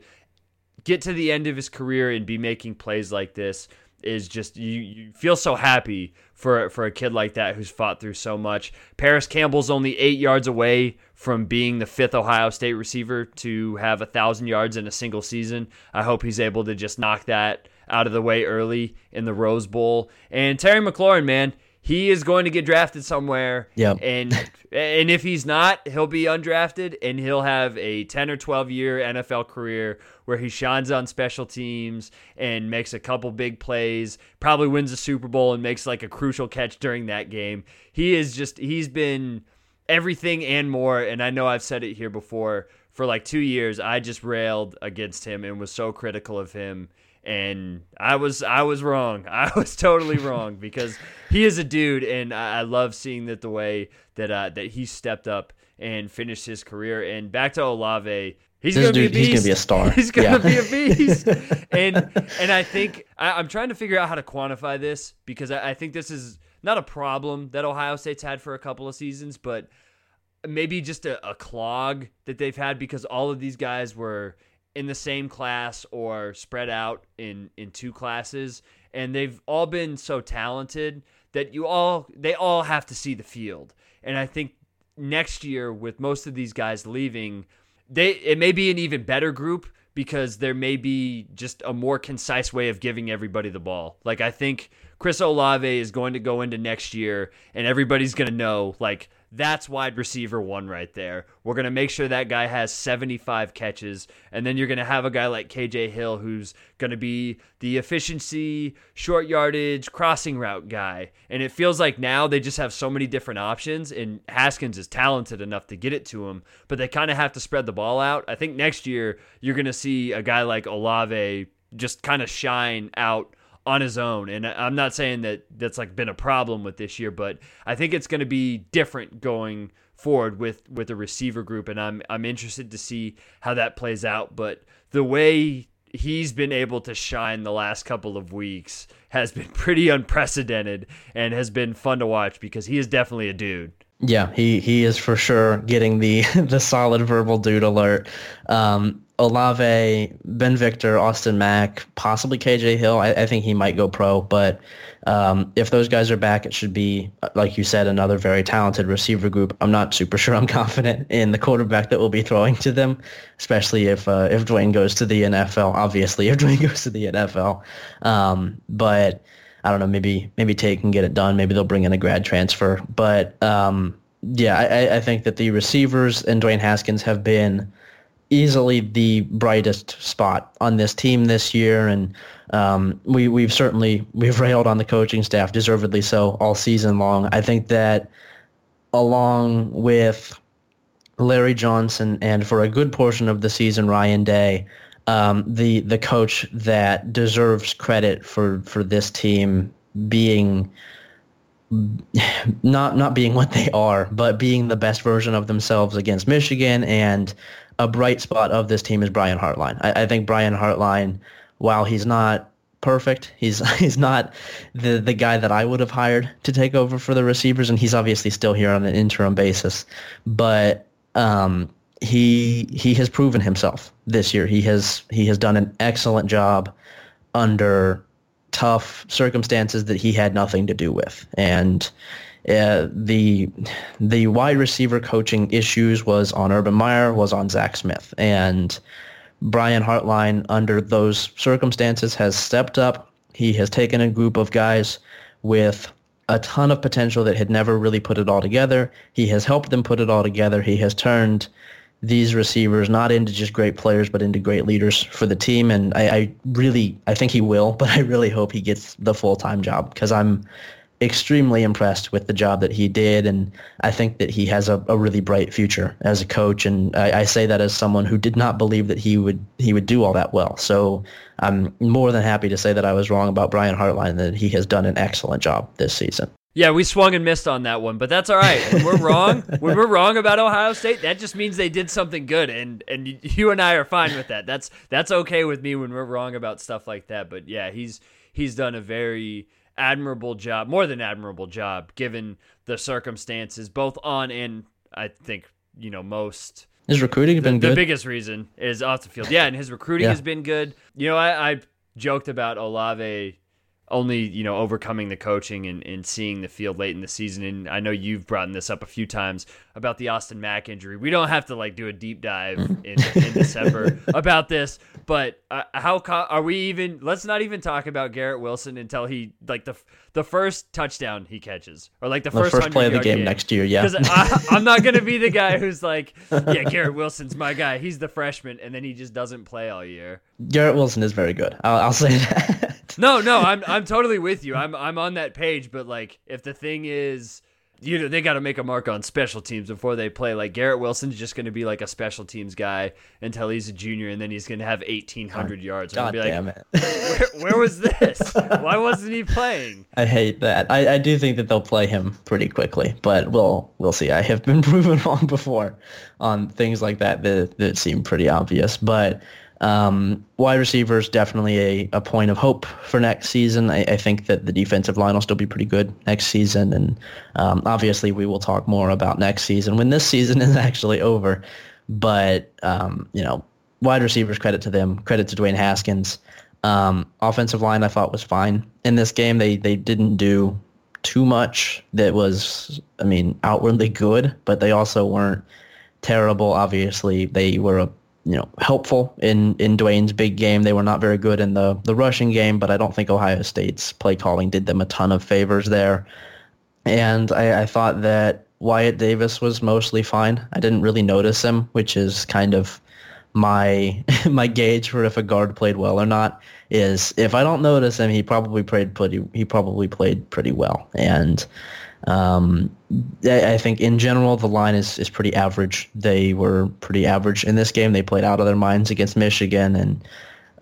get to the end of his career and be making plays like this is just you, you feel so happy for for a kid like that who's fought through so much. Parris Campbell's only eight yards away from being the fifth Ohio State receiver to have a thousand yards in a single season. I hope he's able to just knock that out of the way early in the Rose Bowl. And Terry McLaurin, man, he is going to get drafted somewhere. Yeah. And and if he's not, he'll be undrafted and he'll have a 10 or 12 year NFL career where he shines on special teams and makes a couple big plays, probably wins a Super Bowl and makes like a crucial catch during that game. He is just he's been everything and more and I know I've said it here before for like 2 years I just railed against him and was so critical of him and I was I was wrong. I was totally wrong because he is a dude, and I, I love seeing that the way that uh, that he stepped up and finished his career. And back to Olave, he's gonna dude, be a beast. He's gonna be a star. He's gonna yeah. be a beast. and and I think I, am trying to figure out how to quantify this because I, I think this is not a problem that Ohio State's had for a couple of seasons, but maybe just a, a clog that they've had because all of these guys were in the same class or spread out in in two classes and they've all been so talented that you all they all have to see the field and i think next year with most of these guys leaving they it may be an even better group because there may be just a more concise way of giving everybody the ball. Like i think chris olave is going to go into next year and everybody's going to know like that's wide receiver one right there. We're going to make sure that guy has 75 catches. And then you're going to have a guy like KJ Hill who's going to be the efficiency, short yardage, crossing route guy. And it feels like now they just have so many different options. And Haskins is talented enough to get it to him, but they kind of have to spread the ball out. I think next year you're going to see a guy like Olave just kind of shine out on his own. And I'm not saying that that's like been a problem with this year, but I think it's going to be different going forward with with the receiver group and I'm I'm interested to see how that plays out, but the way he's been able to shine the last couple of weeks has been pretty unprecedented and has been fun to watch because he is definitely a dude. Yeah, he he is for sure getting the the solid verbal dude alert. Um, Olave, Ben Victor, Austin Mack, possibly KJ Hill. I, I think he might go pro, but um, if those guys are back, it should be, like you said, another very talented receiver group. I'm not super sure I'm confident in the quarterback that will be throwing to them, especially if uh, if Dwayne goes to the NFL. Obviously, if Dwayne goes to the NFL, um, but I don't know. Maybe maybe Tate can get it done. Maybe they'll bring in a grad transfer. But um, yeah, I, I think that the receivers and Dwayne Haskins have been easily the brightest spot on this team this year, and um, we we've certainly we've railed on the coaching staff, deservedly so, all season long. I think that along with Larry Johnson and for a good portion of the season, Ryan Day, um, the the coach that deserves credit for for this team being not not being what they are, but being the best version of themselves against Michigan and a bright spot of this team is Brian Hartline. I, I think Brian Hartline, while he's not perfect, he's he's not the the guy that I would have hired to take over for the receivers, and he's obviously still here on an interim basis. But um, he he has proven himself this year. He has he has done an excellent job under tough circumstances that he had nothing to do with. And uh, the the wide receiver coaching issues was on Urban Meyer, was on Zach Smith, and Brian Hartline under those circumstances has stepped up. He has taken a group of guys with a ton of potential that had never really put it all together. He has helped them put it all together. He has turned these receivers not into just great players, but into great leaders for the team. And I, I really, I think he will, but I really hope he gets the full-time job because I'm extremely impressed with the job that he did, and I think that he has a, a really bright future as a coach. And I, I, say that as someone who did not believe that he would he would do all that well. So I'm more than happy to say that I was wrong about Brian Hartline. That he has done an excellent job this season. Yeah, we swung and missed on that one, but that's all right. When we're wrong, when we're wrong about Ohio State, that just means they did something good, and and you and I are fine with that. That's that's okay with me when we're wrong about stuff like that. But yeah, he's he's done a very admirable job, more than admirable job, given the circumstances, both on and I think you know most. His recruiting the, been good. The biggest reason is off the field. Yeah, and his recruiting yeah. has been good. You know, I, I joked about Olave only you know overcoming the coaching and, and seeing the field late in the season and i know you've brought this up a few times about the austin mack injury. We don't have to like do a deep dive in, in december about this but uh, how are we even let's not even talk about garrett wilson until he like the the first touchdown he catches or like the, the first, first play of the game, game, next year yeah. Because i'm not gonna be the guy who's like yeah garrett wilson's my guy. He's the freshman and then he just doesn't play all year. Garrett wilson is very good. I'll, I'll say that. No, no, I'm I'm totally with you. I'm I'm on that page, but like if the thing is you know they got to make a mark on special teams before they play. Like Garrett Wilson's just going to be like a special teams guy until he's a junior, and then he's going to have eighteen hundred yards. God be damn like, it! Where, where, was this? Why wasn't he playing? I hate that. I, I do think that they'll play him pretty quickly, but we'll we'll see. I have been proven wrong before on things like that that that seem pretty obvious, but. Um, wide receivers definitely a, a point of hope for next season. I, I, think that the defensive line will still be pretty good next season, and um, obviously we will talk more about next season when this season is actually over. But um, you know, wide receivers credit to them, credit to Dwayne Haskins. Um, offensive line I thought was fine in this game. They they didn't do too much that was, I mean, outwardly good, but they also weren't terrible. Obviously, they were a you know, helpful in, in Dwayne's big game. They were not very good in the, the rushing game, but I don't think Ohio State's play calling did them a ton of favors there. And I, I thought that Wyatt Davis was mostly fine. I didn't really notice him, which is kind of my my gauge for if a guard played well or not. Is if I don't notice him, he probably played pretty he probably played pretty well. And um, I think in general the line is, is pretty average. They were pretty average in this game. They played out of their minds against Michigan, and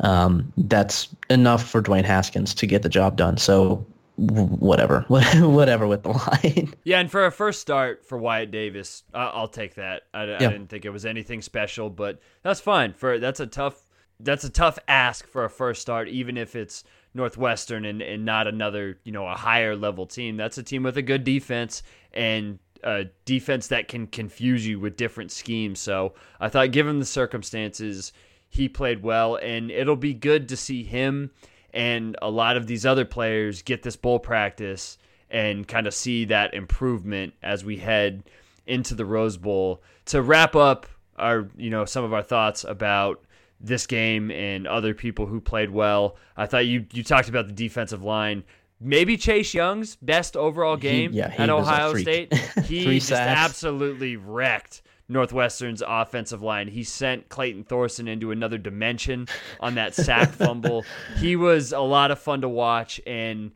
um, that's enough for Dwayne Haskins to get the job done. So whatever, whatever with the line. Yeah, and for a first start for Wyatt Davis, I'll take that. I, yeah. I didn't think it was anything special, but that's fine. For that's a tough that's a tough ask for a first start, even if it's Northwestern and, and not another, you know, a higher level team. That's a team with a good defense and a defense that can confuse you with different schemes. So I thought, given the circumstances, he played well, and it'll be good to see him and a lot of these other players get this bowl practice and kind of see that improvement as we head into the Rose Bowl. To wrap up our, you know, some of our thoughts about this game and other people who played well. I thought you you talked about the defensive line. Maybe Chase Young's best overall game he, yeah, at Ohio State. He just absolutely wrecked Northwestern's offensive line. He sent Clayton Thorson into another dimension on that sack fumble. He was a lot of fun to watch and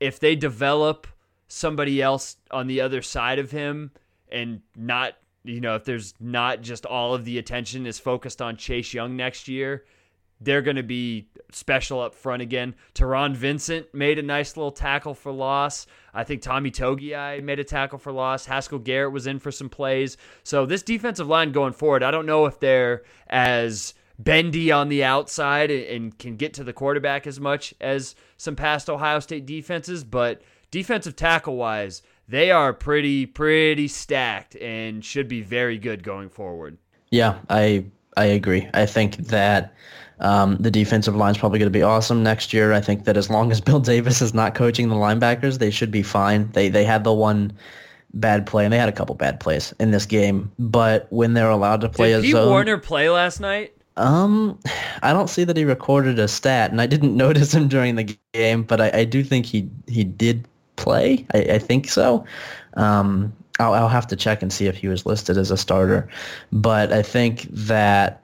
if they develop somebody else on the other side of him and not you know, if there's not just all of the attention is focused on Chase Young next year, they're going to be special up front again. Taron Vincent made a nice little tackle for loss. I think Tommy Togiai made a tackle for loss. Haskell Garrett was in for some plays. So this defensive line going forward, I don't know if they're as bendy on the outside and can get to the quarterback as much as some past Ohio State defenses, but defensive tackle wise, they are pretty pretty stacked and should be very good going forward. Yeah, I I agree. I think that um, the defensive line is probably going to be awesome next year. I think that as long as Bill Davis is not coaching the linebackers, they should be fine. They they had the one bad play, and they had a couple bad plays in this game. But when they're allowed to play Did a Pete zone, Werner play last night? um, I don't see that he recorded a stat, and I didn't notice him during the game, but I, I do think he he did play. I, I think so. Um, I'll, I'll have to check and see if he was listed as a starter, but I think that.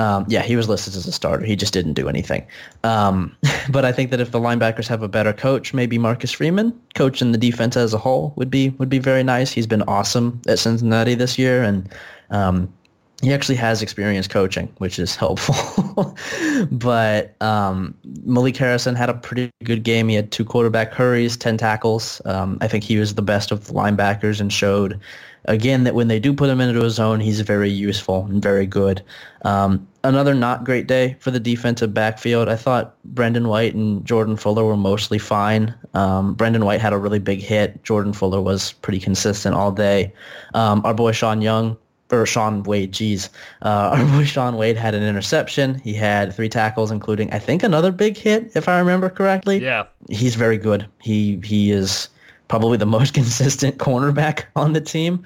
Um, yeah, he was listed as a starter. He just didn't do anything. Um, but I think that if the linebackers have a better coach, maybe Marcus Freeman, coaching the defense as a whole, would be would be very nice. He's been awesome at Cincinnati this year, and um, he actually has experience coaching, which is helpful. but um, Malik Harrison had a pretty good game. He had two quarterback hurries, 10 tackles. Um, I think he was the best of the linebackers and showed, again, that when they do put him into a zone, he's very useful and very good. Um, another not great day for the defensive backfield. I thought Brendon White and Jordan Fuller were mostly fine. Um, Brendon White had a really big hit. Jordan Fuller was pretty consistent all day. Um, our boy Sean Young or Shaun Wade, geez. Uh, our boy Shaun Wade had an interception. He had three tackles, including I think another big hit, if I remember correctly. Yeah. He's very good. He he is probably the most consistent cornerback on the team.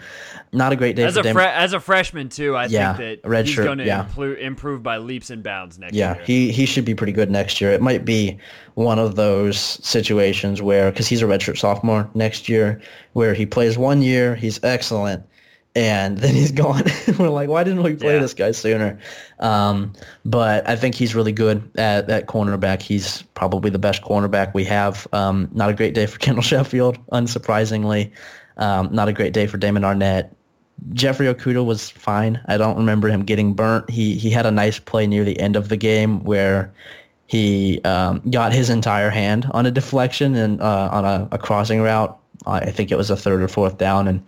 Not a great day As for a fre- as a freshman too, I Yeah, think that red he's going to yeah. impro- improve by leaps and bounds next Yeah, year. he he should be pretty good next year. It might be one of those situations where because he's a redshirt sophomore next year, where he plays one year, he's excellent, and then he's gone. We're like, why didn't we play Yeah. this guy sooner? Um, but I think he's really good at that cornerback. He's probably the best cornerback we have. Um, not a great day for Kendall Sheffield, unsurprisingly. Um, not a great day for Damon Arnette. Jeffrey Okudah was fine. I don't remember him getting burnt. He he had a nice play near the end of the game where he um, got his entire hand on a deflection and uh, on a, a crossing route. I I think it was a third or fourth down. And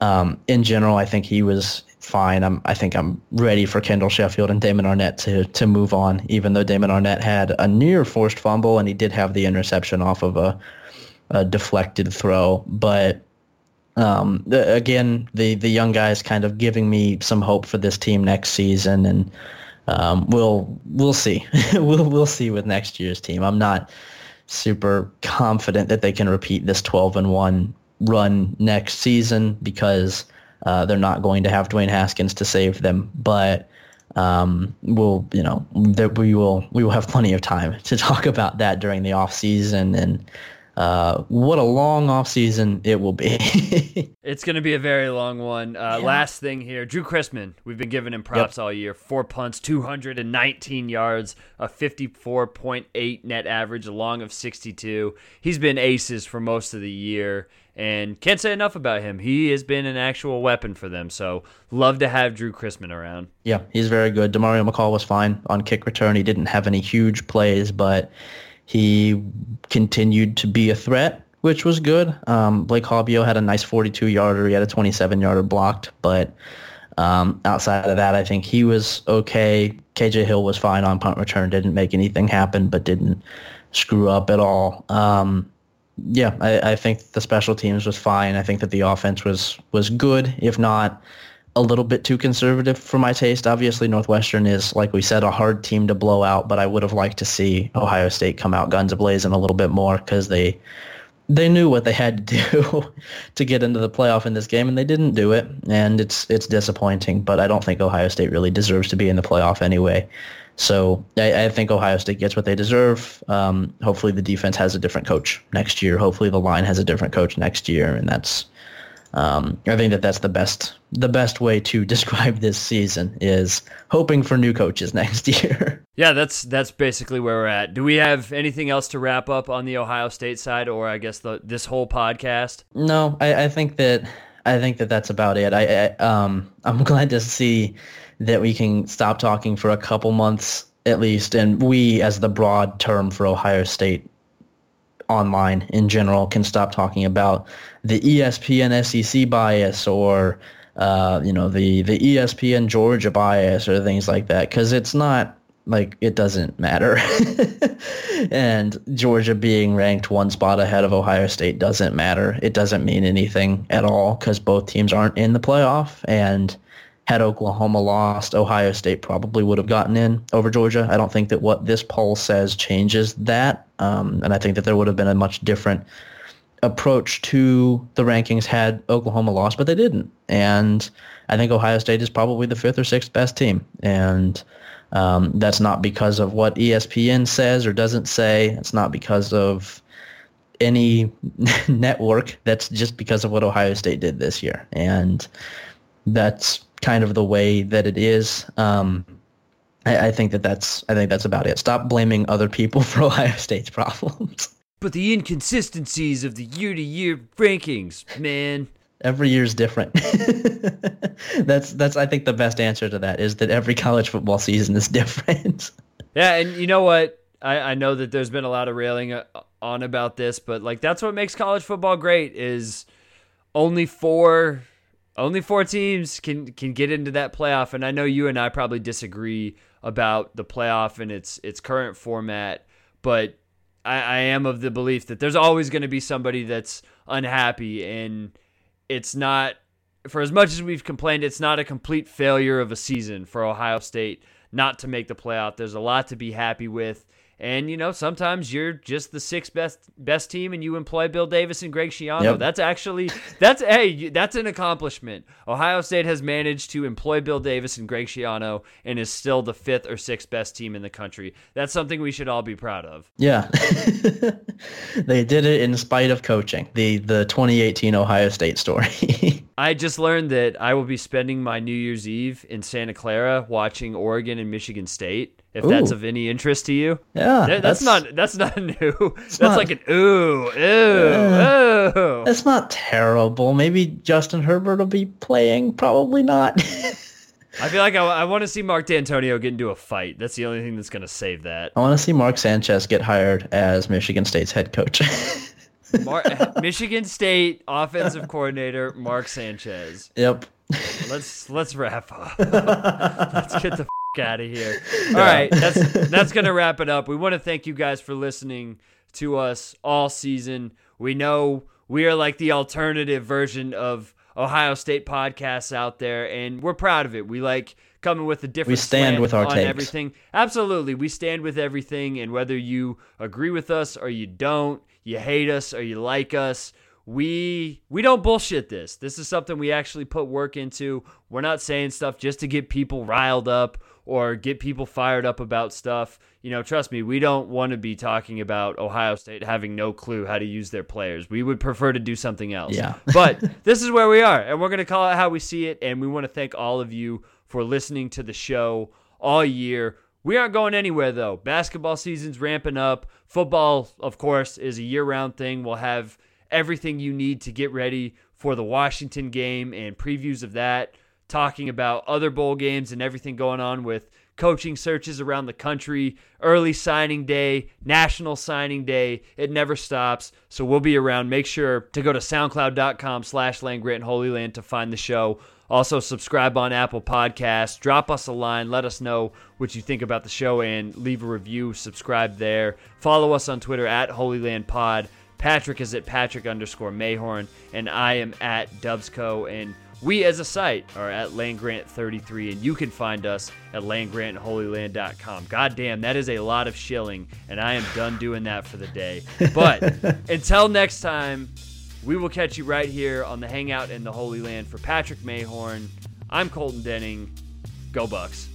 um, in general, I think he was fine. I'm, I think I'm ready for Kendall Sheffield and Damon Arnette to to move on. Even though Damon Arnette had a near forced fumble and he did have the interception off of a, a deflected throw, but um, the, again, the the young guys kind of giving me some hope for this team next season, and um, we'll we'll see. we'll we'll see with next year's team. I'm not super confident that they can repeat this 12 and one run next season because uh, they're not going to have Dwayne Haskins to save them, but. Um, we'll, you know, that we will, we will have plenty of time to talk about that during the off season and, uh, what a long off season it will be. It's going to be a very long one. Uh, Last thing here, Drew Chrisman. We've been giving him props all year. Four punts, 219 yards, a 54.8 net average, a long of 62. He's been aces for most of the year, and can't say enough about him. He has been an actual weapon for them. So love to have Drew Chrisman around. yeah, he's very good. Demario McCall was fine on kick return. He didn't have any huge plays, but he continued to be a threat, which was good. Um, Blake Haubeil had a nice 42 yarder. He had a 27 yarder blocked, but um, outside of that, I think he was okay. KJ Hill was fine on punt return. Didn't make anything happen, but didn't screw up at all. Um, yeah, I, I think the special teams was fine. I think that the offense was was good, if not a little bit too conservative for my taste. Obviously, Northwestern is, like we said, a hard team to blow out, but I would have liked to see Ohio State come out guns a-blazing a little bit more because they they knew what they had to do to get into the playoff in this game, and they didn't do it, and it's it's disappointing. But I don't think Ohio State really deserves to be in the playoff anyway. So I, I think Ohio State gets what they deserve. Um, hopefully, the defense has a different coach next year. Hopefully, the line has a different coach next year, and that's um, I think that that's the best the best way to describe this season is hoping for new coaches next year. Yeah, that's that's basically where we're at. Do we have anything else to wrap up on the Ohio State side, or I guess the this whole podcast? no, I, I think that I think that that's about it. I, I um I'm glad to see that we can stop talking for a couple months at least, and we as the broad term for Ohio State online in general can stop talking about the ESPN SEC bias or uh, you know the the ESPN Georgia bias or things like that because it's not like it doesn't matter. and Georgia being ranked one spot ahead of Ohio State doesn't matter. It doesn't mean anything at all because both teams aren't in the playoff and had Oklahoma lost, Ohio State probably would have gotten in over Georgia. I don't think that what this poll says changes that, um, and I think that there would have been a much different approach to the rankings had Oklahoma lost, but they didn't. And I think Ohio State is probably the fifth or sixth best team, and um, that's not because of what ESPN says or doesn't say. It's not because of any network. That's just because of what Ohio State did this year, and that's kind of the way that it is. Um, I, I think that that's I think that's about it. Stop blaming other people for Ohio State's problems. But the inconsistencies of the year-to-year rankings, man. Every year is different. that's that's I think the best answer to that is that every college football season is different. Yeah, and you know what? I, I know that there's been a lot of railing uh, on about this, but like that's what makes college football great is only four only four teams can can get into that playoff. And I know you and I probably disagree about the playoff and its its current format, but I, I am of the belief that there's always going to be somebody that's unhappy and it's not for as much as we've complained, it's not a complete failure of a season for Ohio State not to make the playoff. There's a lot to be happy with. And you know, sometimes you're just the sixth best best team, and you employ Bill Davis and Greg Schiano. Yep. That's actually that's hey, that's an accomplishment. Ohio State has managed to employ Bill Davis and Greg Schiano, and is still the fifth or sixth best team in the country. That's something we should all be proud of. Yeah, they did it in spite of coaching. The the 2018 Ohio State story. I just learned that I will be spending my New Year's Eve in Santa Clara watching Oregon and Michigan State if ooh. that's of any interest to you. Yeah, that's, that's not that's not new. That's not, like an ooh ooh uh, ooh. That's not terrible. Maybe Justin Herbert will be playing. Probably not. I feel like I, I want to see Mark Dantonio get into a fight. That's the only thing that's going to save that. I want to see Mark Sanchez get hired as Michigan State's head coach. Mar- Michigan State offensive coordinator Mark Sanchez. Yep. Let's let's wrap up. let's get the out of here. All right, that's that's gonna wrap it up. We want to thank you guys for listening to us all season. We know we are like the alternative version of Ohio State podcasts out there, and we're proud of it. We like coming with a different. We stand with our on takes. everything. Absolutely, we stand with everything, and whether you agree with us or you don't, you hate us or you like us, we we don't bullshit this. This is something we actually put work into. We're not saying stuff just to get people riled up or get people fired up about stuff. You know, trust me, we don't want to be talking about Ohio State having no clue how to use their players. We would prefer to do something else. Yeah. but this is where we are, and we're going to call it how we see it. And we want to thank all of you for listening to the show all year. We aren't going anywhere, though. Basketball season's ramping up. Football, of course, is a year round thing. We'll have everything you need to get ready for the Washington game and previews of that talking about other bowl games and everything going on with coaching searches around the country, early signing day, national signing day. It never stops. So we'll be around. Make sure to go to soundcloud.com slash land grant holy land to find the show. Also, subscribe on Apple Podcasts. Drop us a line. Let us know what you think about the show and leave a review. Subscribe there. Follow us on Twitter at Holy Land Pod. Patrick is at Patrick underscore Mayhorn, and I am at Dubsco. And we as a site are at landgrant33, and you can find us at landgrantholyland.com. God damn, that is a lot of shilling, and I am done doing that for the day. But until next time, we will catch you right here on the Hangout in the Holy Land. For Patrick Mayhorn, I'm Colton Denning. Go Bucks.